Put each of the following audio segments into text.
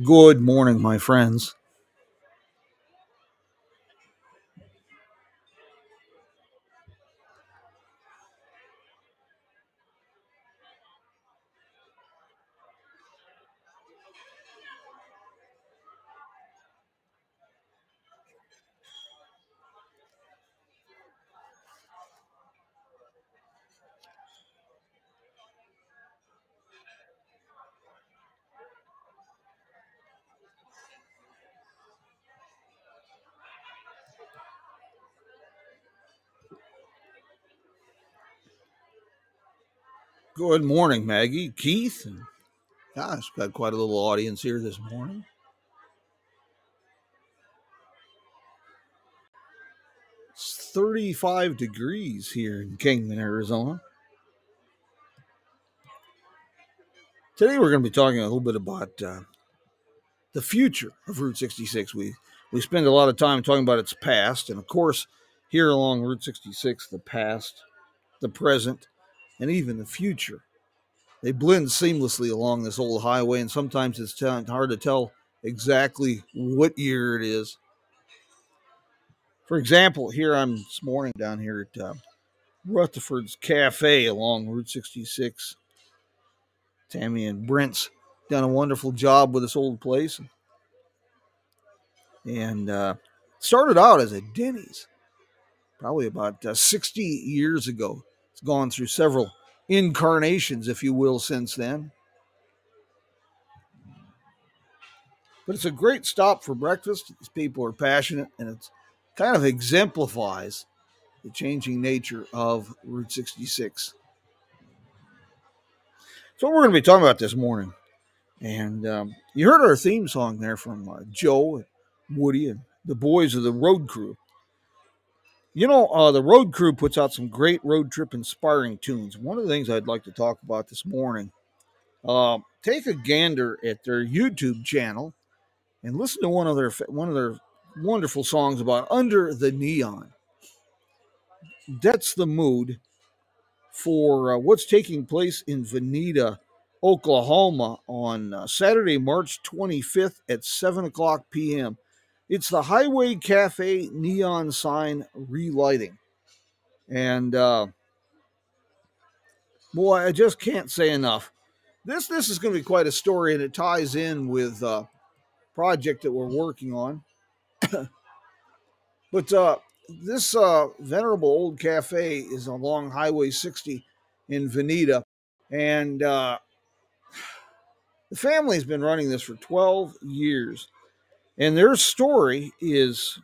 Good morning, my friends. Good morning, Maggie, Keith, and gosh, got quite a little audience here this morning. It's 35 degrees here in Kingman, Arizona. Today we're going to be talking a little bit about uh, the future of Route 66. We we spend a lot of time talking about its past, and of course, here along Route 66, the past, the present, and even the future they blend seamlessly along this old highway, and sometimes it's t- hard to tell exactly what year it is. For example, here I'm this morning down here at uh, Rutherford's Cafe along Route 66. Tammy and Brent's done a wonderful job with this old place, and uh, started out as a Denny's, probably about uh, 60 years ago. It's gone through several incarnations, if you will, since then. But it's a great stop for breakfast. These people are passionate, and it kind of exemplifies the changing nature of Route 66. So, we're going to be talking about this morning. And um, you heard our theme song there from uh, Joe, and Woody, and the boys of the road crew. You know, uh, the road crew puts out some great road trip inspiring tunes. One of the things I'd like to talk about this morning, uh, take a gander at their YouTube channel and listen to one of their one of their wonderful songs about under the neon. That's the mood for uh, what's taking place in Vinita, Oklahoma on uh, Saturday, March 25th at 7 o'clock p.m. It's the Highway Cafe neon sign relighting. And uh, boy, I just can't say enough. This this is going to be quite a story, and it ties in with a project that we're working on. but uh, this uh, venerable old cafe is along Highway 60 in Vinita, and uh, the family's been running this for 12 years. And their story is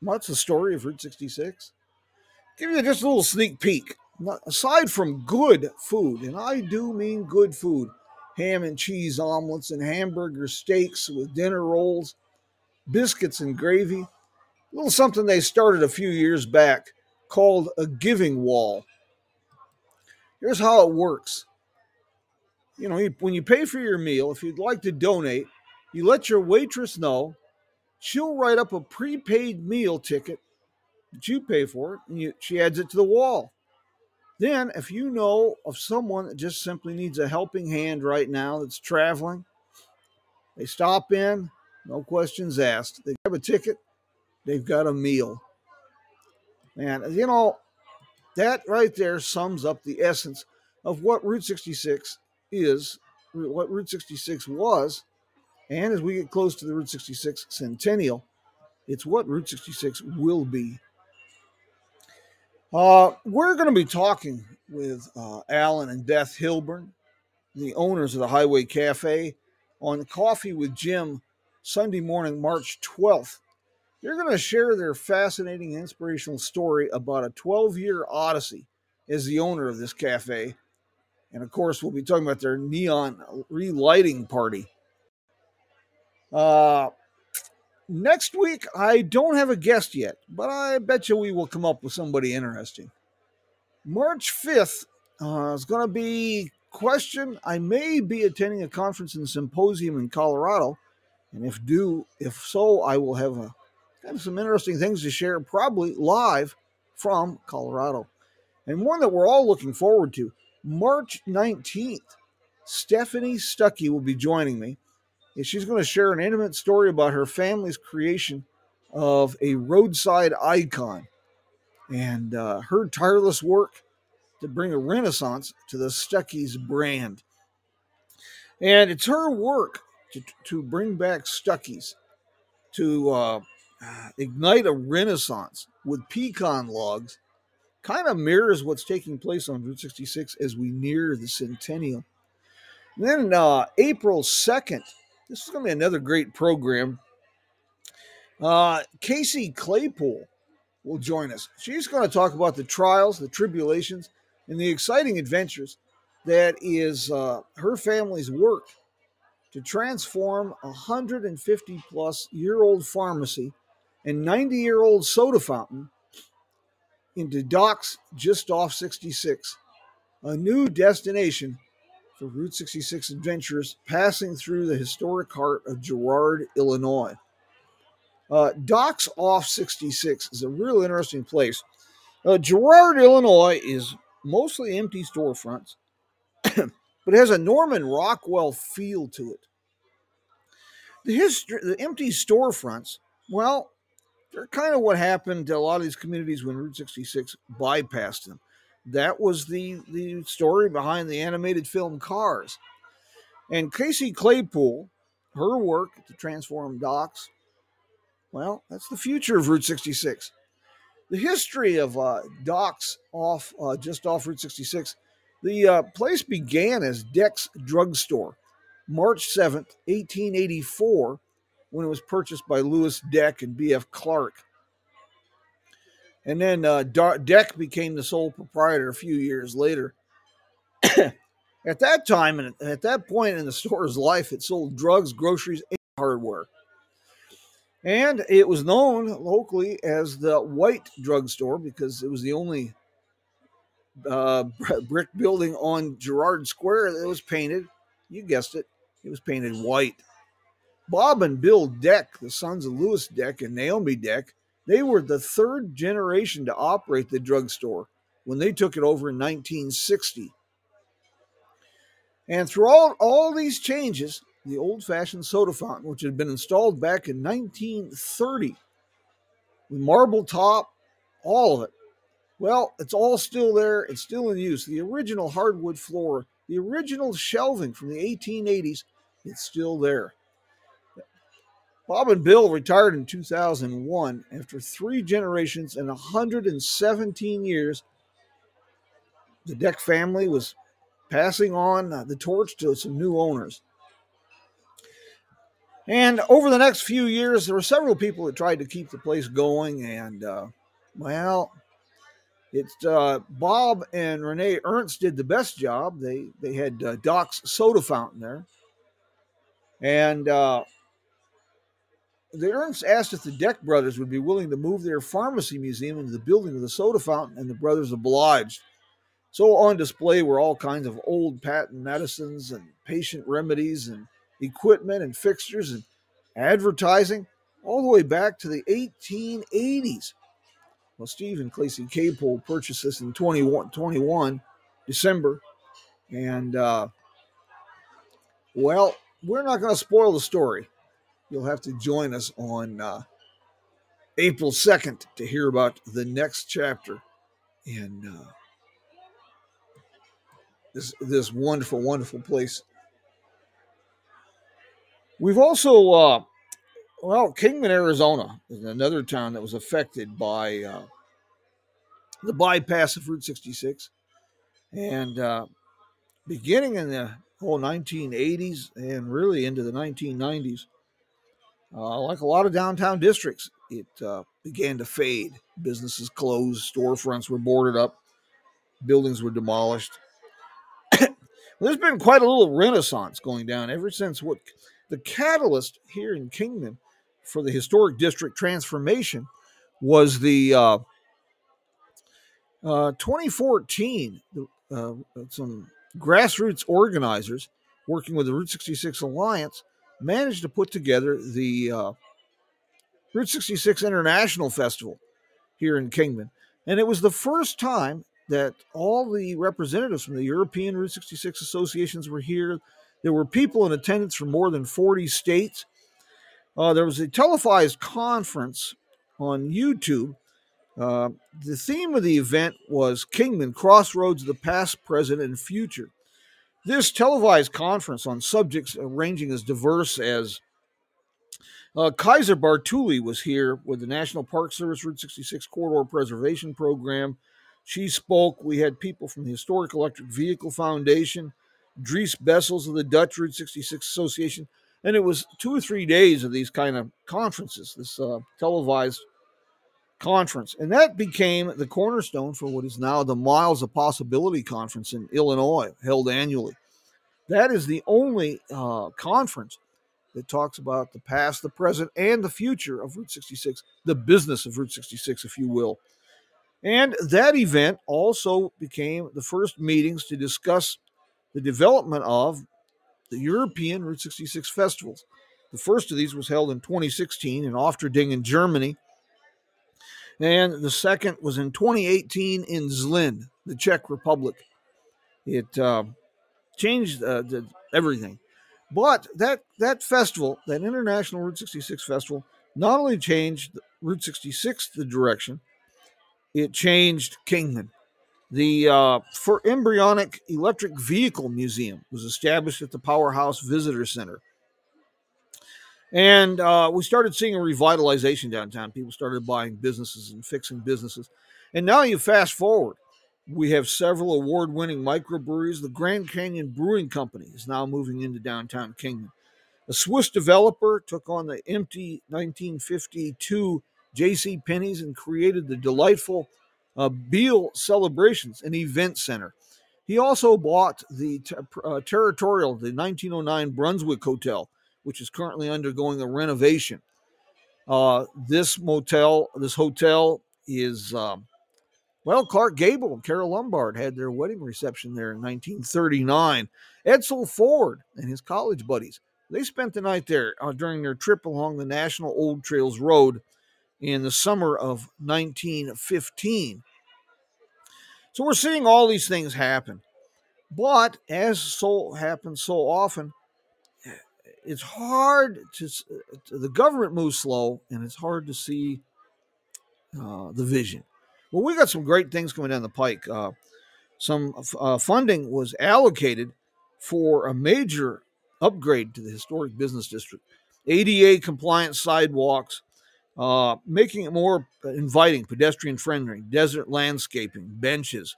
what's the story of Route 66? Give you just a little sneak peek. Aside from good food, and I do mean good food, ham and cheese omelets and hamburger steaks with dinner rolls, biscuits and gravy. A little something they started a few years back called a giving wall. Here's how it works. You know, when you pay for your meal, if you'd like to donate, you let your waitress know. She'll write up a prepaid meal ticket that you pay for it, and you, she adds it to the wall. Then, if you know of someone that just simply needs a helping hand right now that's traveling, they stop in, no questions asked. They grab a ticket, they've got a meal. And, you know, that right there sums up the essence of what Route 66 is, what Route 66 was. And as we get close to the Route 66 centennial, it's what Route 66 will be. Uh, we're going to be talking with uh, Alan and Beth Hilburn, the owners of the Highway Cafe, on Coffee with Jim Sunday morning, March 12th. They're going to share their fascinating, inspirational story about a 12 year odyssey as the owner of this cafe. And of course, we'll be talking about their neon relighting party. Uh, next week, I don't have a guest yet, but I bet you we will come up with somebody interesting. March 5th uh, is going to be question. I may be attending a conference and symposium in Colorado, and if do if so, I will have a, of some interesting things to share, probably live from Colorado, and one that we're all looking forward to. March 19th, Stephanie Stuckey will be joining me She's going to share an intimate story about her family's creation of a roadside icon and uh, her tireless work to bring a renaissance to the Stuckey's brand. And it's her work to, to bring back Stuckey's, to uh, ignite a renaissance with pecan logs, kind of mirrors what's taking place on Route 66 as we near the centennial. And then uh, April 2nd, this is going to be another great program. Uh, Casey Claypool will join us. She's going to talk about the trials, the tribulations, and the exciting adventures that is uh, her family's work to transform a 150 plus year old pharmacy and 90 year old soda fountain into Doc's just off 66, a new destination Route 66 adventurers passing through the historic heart of Girard, Illinois. Uh, Doc's off 66 is a real interesting place. Uh, Girard, Illinois is mostly empty storefronts, but it has a Norman Rockwell feel to it. The history, the empty storefronts, well, they're kind of what happened to a lot of these communities when Route 66 bypassed them. That was the the story behind the animated film Cars. And Casey Claypool, her work to transform Doc's, well, that's the future of Route 66. The history of uh, Doc's off uh, just off Route 66. The uh, place began as Deck's Drugstore, March 7th, 1884, when it was purchased by Lewis Deck and B.F. Clark. And then uh, Deck became the sole proprietor a few years later. at that time, and at that point in the store's life, it sold drugs, groceries, and hardware. And it was known locally as the White Drugstore because it was the only uh, brick building on Girard Square that was painted. You guessed it, it was painted white. Bob and Bill Deck, the sons of Lewis Deck and Naomi Deck, they were the third generation to operate the drugstore when they took it over in 1960. And through all, all these changes, the old fashioned soda fountain, which had been installed back in 1930, with marble top, all of it. Well, it's all still there. It's still in use. The original hardwood floor, the original shelving from the 1880s, it's still there. Bob and Bill retired in 2001 after three generations and 117 years. The Deck family was passing on the torch to some new owners. And over the next few years, there were several people that tried to keep the place going. And, uh, well, it's uh, Bob and Renee Ernst did the best job. They they had uh, Doc's soda fountain there, and uh, the Ernsts asked if the Deck brothers would be willing to move their pharmacy museum into the building of the soda fountain, and the brothers obliged. So on display were all kinds of old patent medicines and patient remedies and equipment and fixtures and advertising all the way back to the 1880s. Well, Steve and Casey Claypool purchased this in 21, 21 December. And, uh, well, we're not going to spoil the story you'll have to join us on uh, April 2nd to hear about the next chapter in uh, this, this wonderful, wonderful place. We've also, uh, well, Kingman, Arizona is another town that was affected by uh, the bypass of Route 66. And uh, beginning in the whole 1980s and really into the 1990s, uh, like a lot of downtown districts, it uh, began to fade. Businesses closed, storefronts were boarded up, buildings were demolished. There's been quite a little renaissance going down ever since what the catalyst here in Kingman for the historic district transformation was the uh, uh, 2014. Uh, some grassroots organizers working with the Route 66 Alliance managed to put together the uh, Route 66 International Festival here in Kingman. And it was the first time that all the representatives from the European Route 66 associations were here. There were people in attendance from more than 40 states. Uh, there was a televised conference on YouTube. Uh, the theme of the event was Kingman Crossroads of the Past, Present, and Future. This televised conference on subjects ranging as diverse as uh, Kaisa Barthuli was here with the National Park Service Route 66 Corridor Preservation Program. She spoke. We had people from the Historic Electric Vehicle Foundation, Dries Bessels of the Dutch Route 66 Association, and it was two or three days of these kind of conferences, this uh, televised conference. And that became the cornerstone for what is now the Miles of Possibility Conference in Illinois, held annually. That is the only uh, conference that talks about the past, the present, and the future of Route 66, the business of Route 66, if you will. And that event also became the first meetings to discuss the development of the European Route 66 festivals. The first of these was held in 2016 in Ofterdingen in Germany. And the second was in 2018 in Zlin, the Czech Republic. It uh, changed uh, everything. But that that festival, that International Route 66 festival, not only changed Route 66 the direction, it changed Kingman. The uh, for embryonic electric vehicle museum was established at the Powerhouse Visitor Center. And uh, we started seeing a revitalization downtown. People started buying businesses and fixing businesses. And now you fast forward, we have several award winning microbreweries. The Grand Canyon Brewing Company is now moving into downtown Kingman. A Swiss developer took on the empty 1952 J.C. Penney's and created the delightful uh, Beale Celebrations, an event center. He also bought the uh, territorial, the 1909 Brunswick Hotel, which is currently undergoing a renovation. Uh, this motel, this hotel is um, well, Clark Gable and Carole Lombard had their wedding reception there in 1939. Edsel Ford and his college buddies, they spent the night there uh, during their trip along the National Old Trails Road in the summer of 1915. So we're seeing all these things happen. But as so happens so often, it's hard to, the government moves slow and it's hard to see uh, the vision. Well, we got some great things coming down the pike. Uh, some uh, funding was allocated for a major upgrade to the historic business district, ADA compliant sidewalks, uh, making it more inviting, pedestrian friendly, desert landscaping, benches.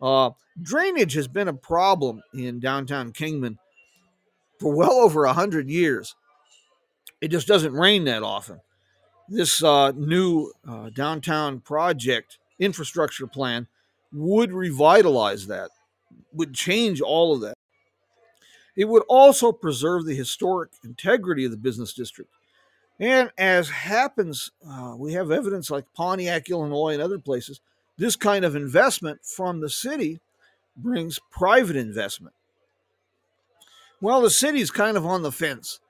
Uh, drainage has been a problem in downtown Kingman for well over a hundred years. It just doesn't rain that often. This uh, new uh, downtown project infrastructure plan would revitalize that, would change all of that. It would also preserve the historic integrity of the business district. And as happens, uh, we have evidence like Pontiac, Illinois, and other places, this kind of investment from the city brings private investment. Well, the city's kind of on the fence.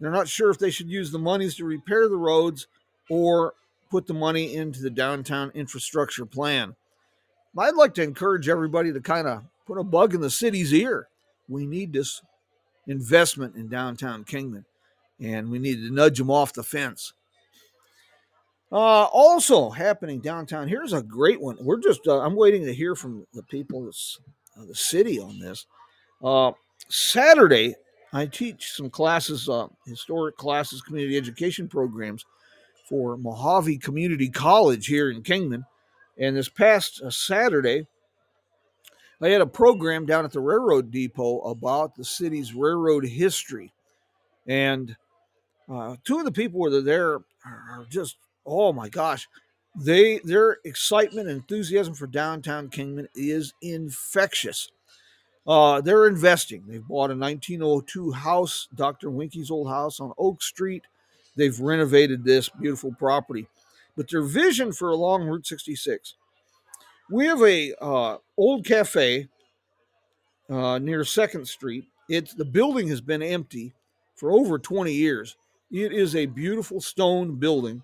They're not sure if they should use the monies to repair the roads or put the money into the downtown infrastructure plan. I'd like to encourage everybody to kind of put a bug in the city's ear. We need this investment in downtown Kingman, and we need to nudge them off the fence. Uh, also happening downtown. Here's a great one. We're just uh, I'm waiting to hear from the people uh, the city on this. Saturday, I teach some classes, uh, historic classes, community education programs for Mohave Community College here in Kingman. And this past uh, Saturday, I had a program down at the railroad depot about the city's railroad history. And uh, two of the people who were there are just, oh my gosh, they their excitement and enthusiasm for downtown Kingman is infectious. Uh, they're investing. They've bought a 1902 house, Dr. Winky's old house on Oak Street. They've renovated this beautiful property. But their vision for along Route 66, we have a uh, old cafe uh, near Second Street. It's the building has been empty for over 20 years. It is a beautiful stone building.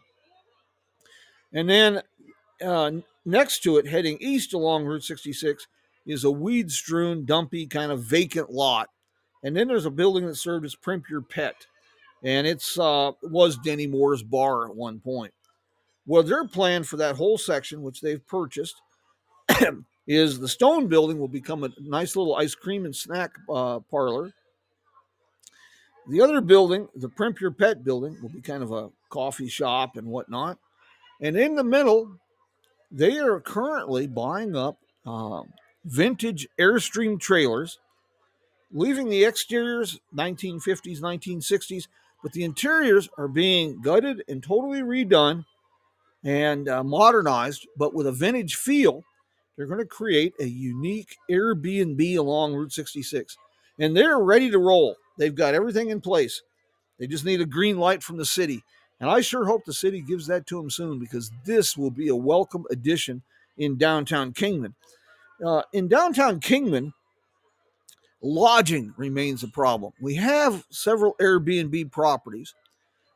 And then uh, next to it, heading east along Route 66, is a weed strewn, dumpy, kind of vacant lot. And then there's a building that served as Primp Your Pet, and it's uh, was Denny Moore's bar at one point. Well, their plan for that whole section, which they've purchased, is the Stone Building will become a nice little ice cream and snack uh, parlor. The other building, the Primp Your Pet building, will be kind of a coffee shop and whatnot. And in the middle, they are currently buying up um, vintage Airstream trailers, leaving the exteriors 1950s, 1960s, but the interiors are being gutted and totally redone and uh, modernized, but with a vintage feel. They're going to create a unique Airbnb along Route 66, and they're ready to roll. They've got everything in place. They just need a green light from the city. And I sure hope the city gives that to them soon because this will be a welcome addition in downtown Kingman. Uh, in downtown Kingman, lodging remains a problem. We have several Airbnb properties,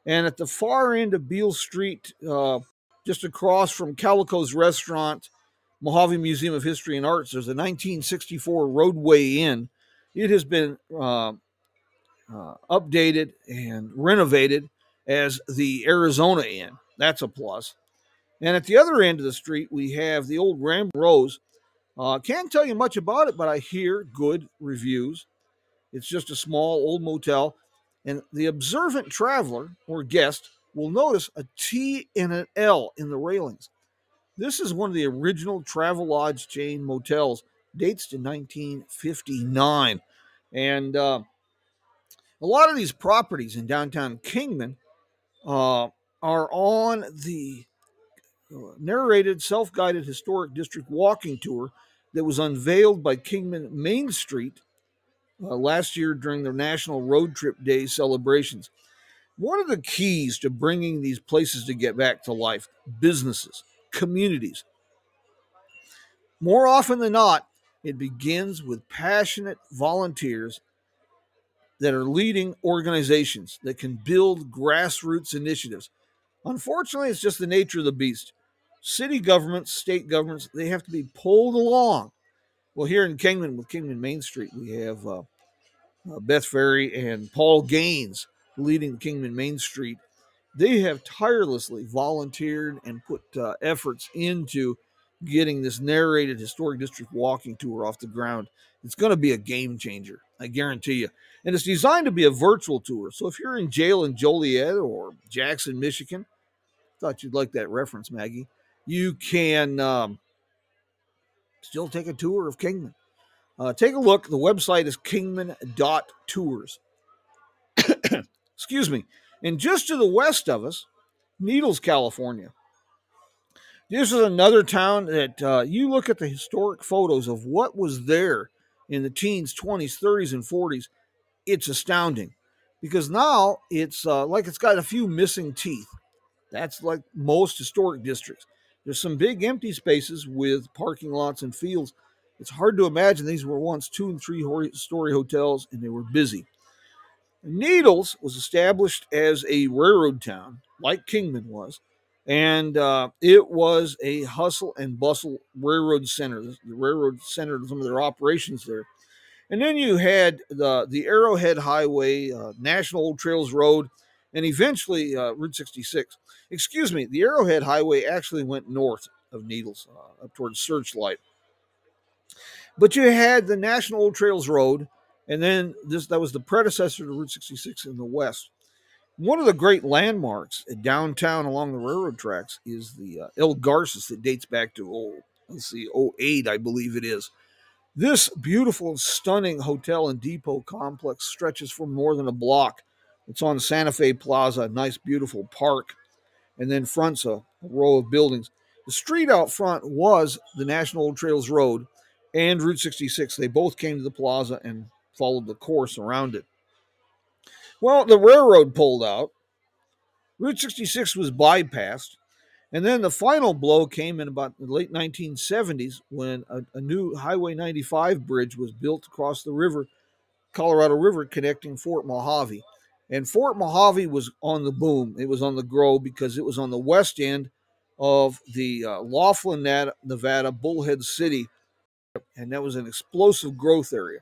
and at the far end of Beale Street, uh, just across from Calico's restaurant, Mohave Museum of History and Arts, there's a 1964 roadway inn. It has been uh, uh, updated and renovated as the Arizona Inn. That's a plus. And at the other end of the street, we have the old Ram Rose. Uh, can't tell you much about it, but I hear good reviews. It's just a small old motel. And the observant traveler or guest will notice a T and an L in the railings. This is one of the original Travelodge chain motels, dates to 1959. And uh, a lot of these properties in downtown Kingman uh, are on the uh, narrated self guided historic district walking tour that was unveiled by Kingman Main Street uh, last year during their National Road Trip Day celebrations. One of the keys to bringing these places to get back to life businesses, communities. More often than not, it begins with passionate volunteers that are leading organizations that can build grassroots initiatives. Unfortunately, it's just the nature of the beast. City governments, state governments, they have to be pulled along. Well, here in Kingman, with Kingman Main Street, we have uh, uh, Beth Ferry and Paul Gaines leading Kingman Main Street. They have tirelessly volunteered and put uh, efforts into getting this narrated historic district walking tour off the ground. It's going to be a game changer, I guarantee you. And it's designed to be a virtual tour. So if you're in jail in Joliet or Jackson, Michigan, thought you'd like that reference, Maggie, you can um, still take a tour of Kingman. Uh, take a look. The website is kingman.tours. Excuse me. And just to the west of us, Needles, California. This is another town that uh, you look at the historic photos of what was there in the teens, 20s, 30s, and 40s. It's astounding because now it's uh, like it's got a few missing teeth. That's like most historic districts. There's some big empty spaces with parking lots and fields. It's hard to imagine these were once two and three story hotels and they were busy. Needles was established as a railroad town, like Kingman was, and uh, it was a hustle and bustle railroad center. The railroad centered some of their operations there. And then you had the, the Arrowhead Highway, uh, National Old Trails Road, and eventually uh, Route 66. Excuse me, the Arrowhead Highway actually went north of Needles, uh, up towards Searchlight. But you had the National Old Trails Road, and then this that was the predecessor to Route 66 in the west. One of the great landmarks downtown along the railroad tracks is the uh, El Garces that dates back to, oh, let's see, 08, I believe it is. This beautiful, stunning hotel and depot complex stretches for more than a block. It's on Santa Fe Plaza, a nice, beautiful park, and then fronts a, a row of buildings. The street out front was the National Old Trails Road and Route 66. They both came to the plaza and followed the course around it. Well, the railroad pulled out. Route 66 was bypassed. And then the final blow came in about the late 1970s when a, a, new Highway 95 bridge was built across the river, Colorado River, connecting Fort Mohave. And Fort Mohave was on the boom. It was on the grow because it was on the west end of the uh, Laughlin, Nevada, Bullhead City. And that was an explosive growth area.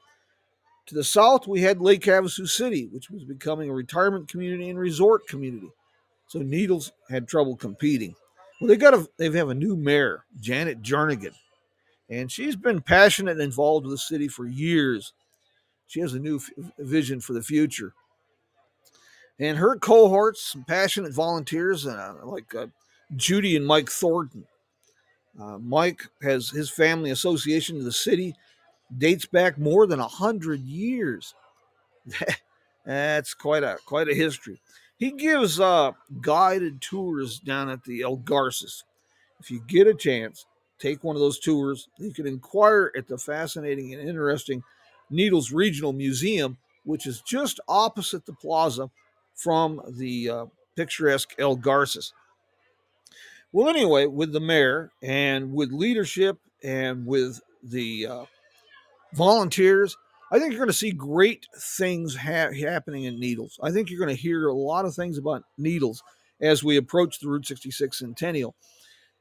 To the south, we had Lake Havasu City, which was becoming a retirement community and resort community. So Needles had trouble competing. Well, they got a they have a new mayor, Janet Jernigan, and she's been passionate and involved with the city for years. She has a new f- vision for the future. And her cohorts, some passionate volunteers, uh, like uh, Judy and Mike Thornton. Uh, Mike has his family association to the city dates back more than a hundred years. That's quite a quite a history. He gives uh, guided tours down at the El Garces. If you get a chance, take one of those tours. You can inquire at the fascinating and interesting Needles Regional Museum, which is just opposite the plaza from the uh, picturesque El Garces. Well, anyway, with the mayor and with leadership and with the uh, volunteers, I think you're going to see great things ha- happening in Needles. I think you're going to hear a lot of things about Needles as we approach the Route 66 Centennial.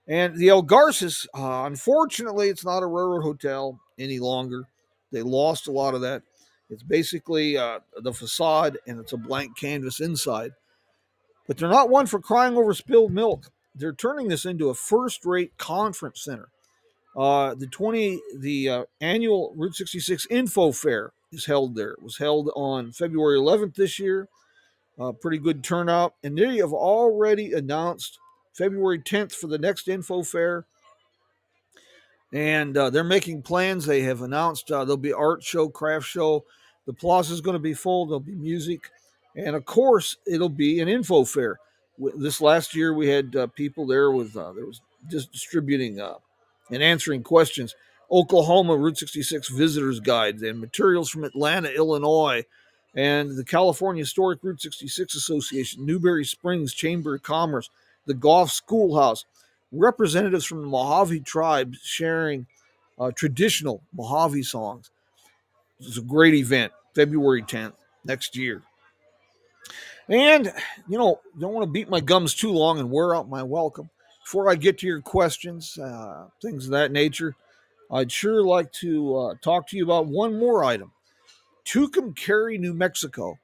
And the El Garces, uh, unfortunately, it's not a railroad hotel any longer. They lost a lot of that. It's basically uh, the facade and it's a blank canvas inside. But they're not one for crying over spilled milk. They're turning this into a first rate conference center. Uh, the 20 the uh, annual Route 66 Info Fair is held there. It was held on February 11th this year. Uh, pretty good turnout, and they have already announced February 10th for the next Info Fair. And uh, they're making plans. They have announced uh, there'll be art show, craft show. The plaza is going to be full. There'll be music, and of course, it'll be an info fair. This last year, we had uh, people there with uh, there was just distributing uh, and answering questions. Oklahoma Route 66 visitors guides and materials from Atlanta, Illinois, and the California Historic Route 66 Association, Newberry Springs Chamber of Commerce, the Goff Schoolhouse, representatives from the Mojave tribe sharing uh, traditional Mojave songs. It's a great event, February 10th next year. And, you know, don't want to beat my gums too long and wear out my welcome. Before I get to your questions, uh, things of that nature, I'd sure like to uh, talk to you about one more item. Tucumcari, New Mexico,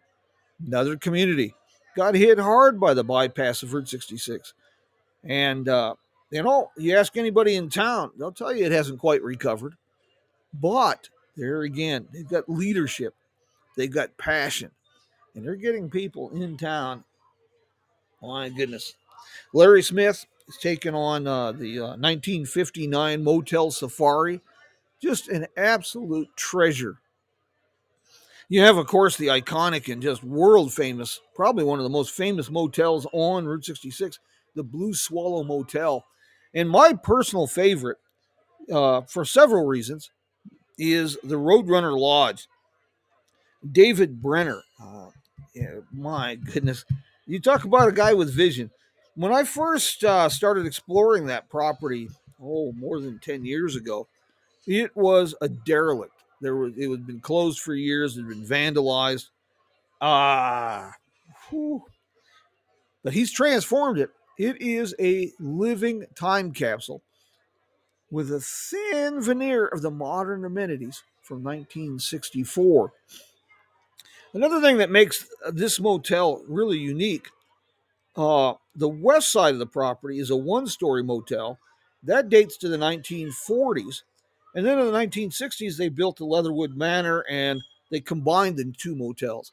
another community, got hit hard by the bypass of Route 66. And, uh, you know, you ask anybody in town, they'll tell you it hasn't quite recovered. But there again, they've got leadership, they've got passion, and they're getting people in town. My goodness. Larry Smith is taking on uh, the uh, 1959 Motel Safari. Just an absolute treasure. You have, of course, the iconic and just world famous, probably one of the most famous motels on Route 66, the Blue Swallow Motel. And my personal favorite, uh, for several reasons, is the Roadrunner Lodge. David Brenner. Uh, yeah, my goodness. You talk about a guy with vision. When I first uh, started exploring that property, oh, more than 10 years ago, it was a derelict. There was it had been closed for years, it had been vandalized. Ah, but he's transformed it. It is a living time capsule with a thin veneer of the modern amenities from 1964. Another thing that makes this motel really unique uh, the west side of the property is a one story motel that dates to the 1940s. And then in the 1960s, they built the Leatherwood Manor and they combined the two motels.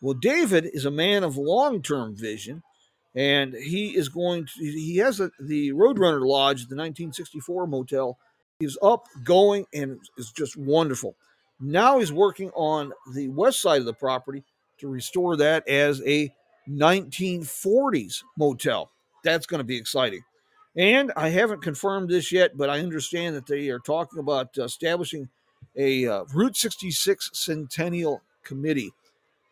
Well, David is a man of long term vision and he is going to he has a, the roadrunner lodge the 1964 motel is up going and is just wonderful. Now he's working on the west side of the property to restore that as a 1940s motel. That's going to be exciting. And i haven't confirmed this yet but i understand that they are talking about establishing a uh, route 66 centennial committee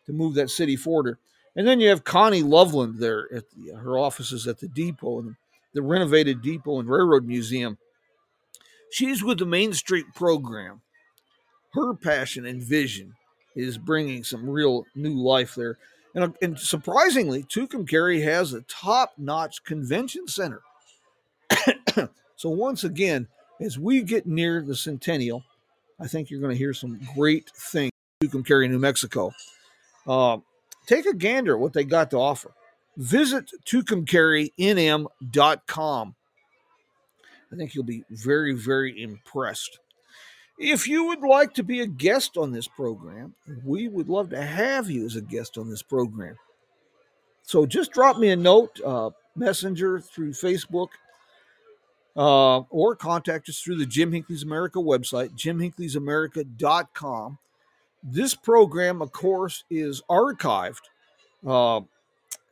to move that city forward and then you have Connie Loveland there at the, her offices at the depot and the renovated depot and railroad museum. She's with the Main Street program. Her passion and vision is bringing some real new life there. And, uh, and surprisingly, Tucumcari has a top notch convention center. so, once again, as we get near the centennial, I think you're going to hear some great things. Tucumcari, New Mexico. Uh, take a gander at what they got to offer. Visit tucumcarinm.com. I think you'll be very, very impressed. If you would like to be a guest on this program, we would love to have you as a guest on this program. So just drop me a note, uh, messenger through Facebook, uh, or contact us through the Jim Hinckley's America website, jimhinckley'samerica.com. This program, of course, is archived uh,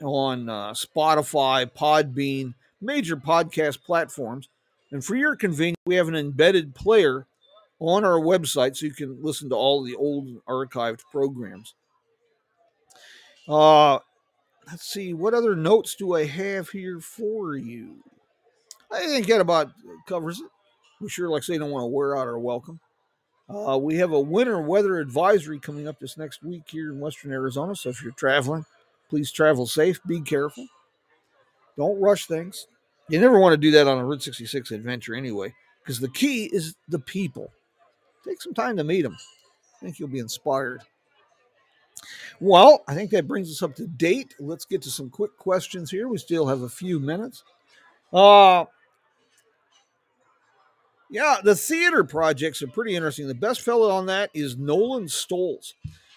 on uh, Spotify, Podbean, major podcast platforms. And for your convenience, we have an embedded player on our website so you can listen to all the old archived programs. Uh, let's see, what other notes do I have here for you? I think that about covers it. We sure, like say, don't want to wear out our welcome. Uh, we have a winter weather advisory coming up this next week here in Western Arizona. So if you're traveling, please travel safe, be careful, don't rush things. You never want to do that on a Route 66 adventure anyway, because the key is the people. Take some time to meet them. I think you'll be inspired. Well, I think that brings us up to date. Let's get to some quick questions here. We still have a few minutes. Uh, yeah, the theater projects are pretty interesting. The best fellow on that is Nolan Stolz.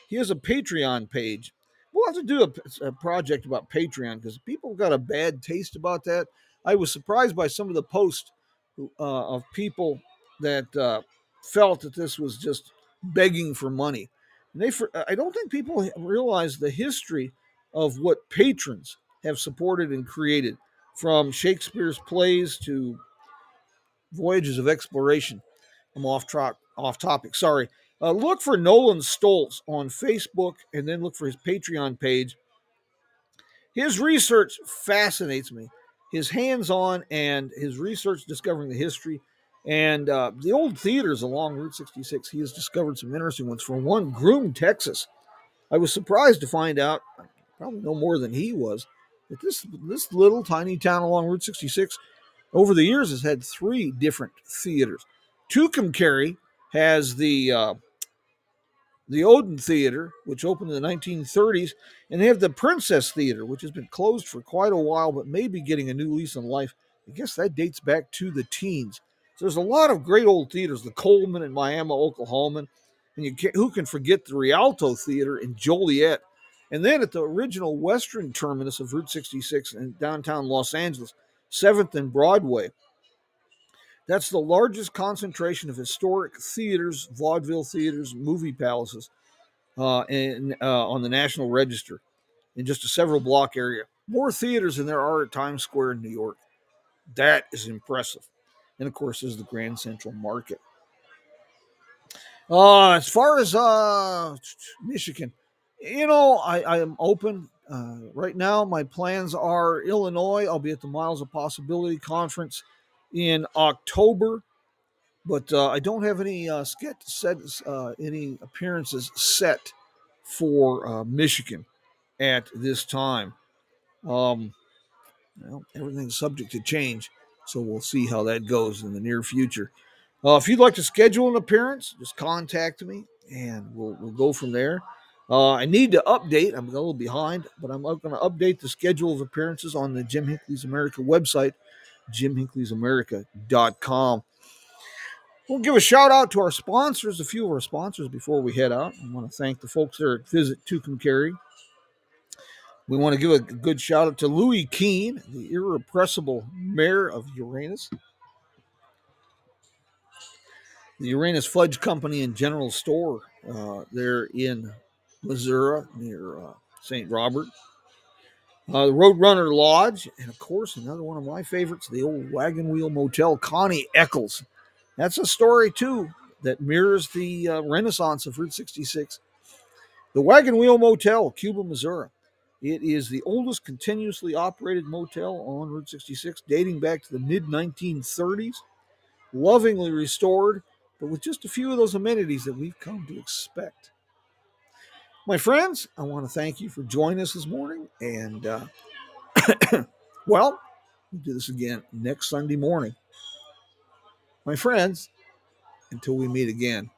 He has a Patreon page. We'll have to do a, a project about Patreon because people got a bad taste about that. I was surprised by some of the posts uh, of people that uh, felt that this was just begging for money. And they, for, I don't think people realize the history of what patrons have supported and created, from Shakespeare's plays to voyages of exploration. I'm off track, off topic. Sorry. Uh, look for Nolan Stolz on Facebook, and then look for his Patreon page. His research fascinates me. His hands-on and his research discovering the history and uh, the old theaters along Route 66, he has discovered some interesting ones. For one, Groom, Texas. I was surprised to find out, probably no more than he was, that this this little tiny town along Route 66 over the years has had three different theaters. Tucumcari has the uh, the Odeon Theater, which opened in the 1930s, and they have the Princess Theater, which has been closed for quite a while, but may be getting a new lease on life. I guess that dates back to the teens. So there's a lot of great old theaters, the Coleman in Miami, Oklahoma, and you can, who can forget the Rialto Theater in Joliet, and then at the original western terminus of Route 66 in downtown Los Angeles, 7th and Broadway. That's the largest concentration of historic theaters, vaudeville theaters, movie palaces uh, in, uh, on the National Register in just a several block area. More theaters than there are at Times Square in New York. That is impressive and of course there's the Grand Central Market. Uh, as far as uh, Michigan, you know, I, I am open. Uh, right now, my plans are Illinois. I'll be at the Miles of Possibility conference in October, but uh, I don't have any uh, set, uh, any appearances set for uh, Michigan at this time. Um, well, everything's subject to change. So we'll see how that goes in the near future. Uh, if you'd like to schedule an appearance, just contact me and we'll, we'll go from there. Uh, I need to update. I'm a little behind, but I'm going to update the schedule of appearances on the Jim Hinckley's America website, jimhinckley'samerica.com. We'll give a shout out to our sponsors, a few of our sponsors before we head out. I want to thank the folks there at Visit Tucumcari. We want to give a good shout out to Louis Keene, the irrepressible mayor of Uranus. The Uranus Fudge Company and General Store uh, there in Missouri near uh, St. Robert. Uh, the Roadrunner Lodge, and of course, another one of my favorites, the old Wagon Wheel Motel, Connie Echols. That's a story, too, that mirrors the uh, renaissance of Route 66. The Wagon Wheel Motel, Cuba, Missouri. It is the oldest continuously operated motel on Route 66, dating back to the mid 1930s. Lovingly restored, but with just a few of those amenities that we've come to expect. My friends, I want to thank you for joining us this morning. And, uh, well, we'll do this again next Sunday morning. My friends, until we meet again,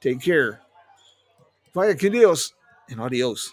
take care Vaya con Dios and adios.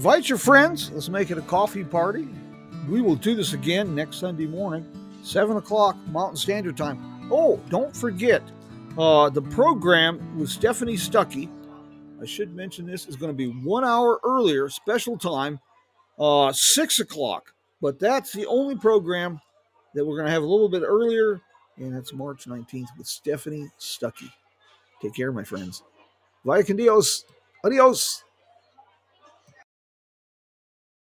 Invite your friends. Let's make it a coffee party. We will do this again next Sunday morning, 7 o'clock Mountain Standard Time. Oh, don't forget uh, the program with Stephanie Stuckey. I should mention this is going to be one hour earlier, special time, uh, 6 o'clock. But that's the only program that we're going to have a little bit earlier, and that's March 19th with Stephanie Stuckey. Take care, my friends. Vaya con Dios. Adios.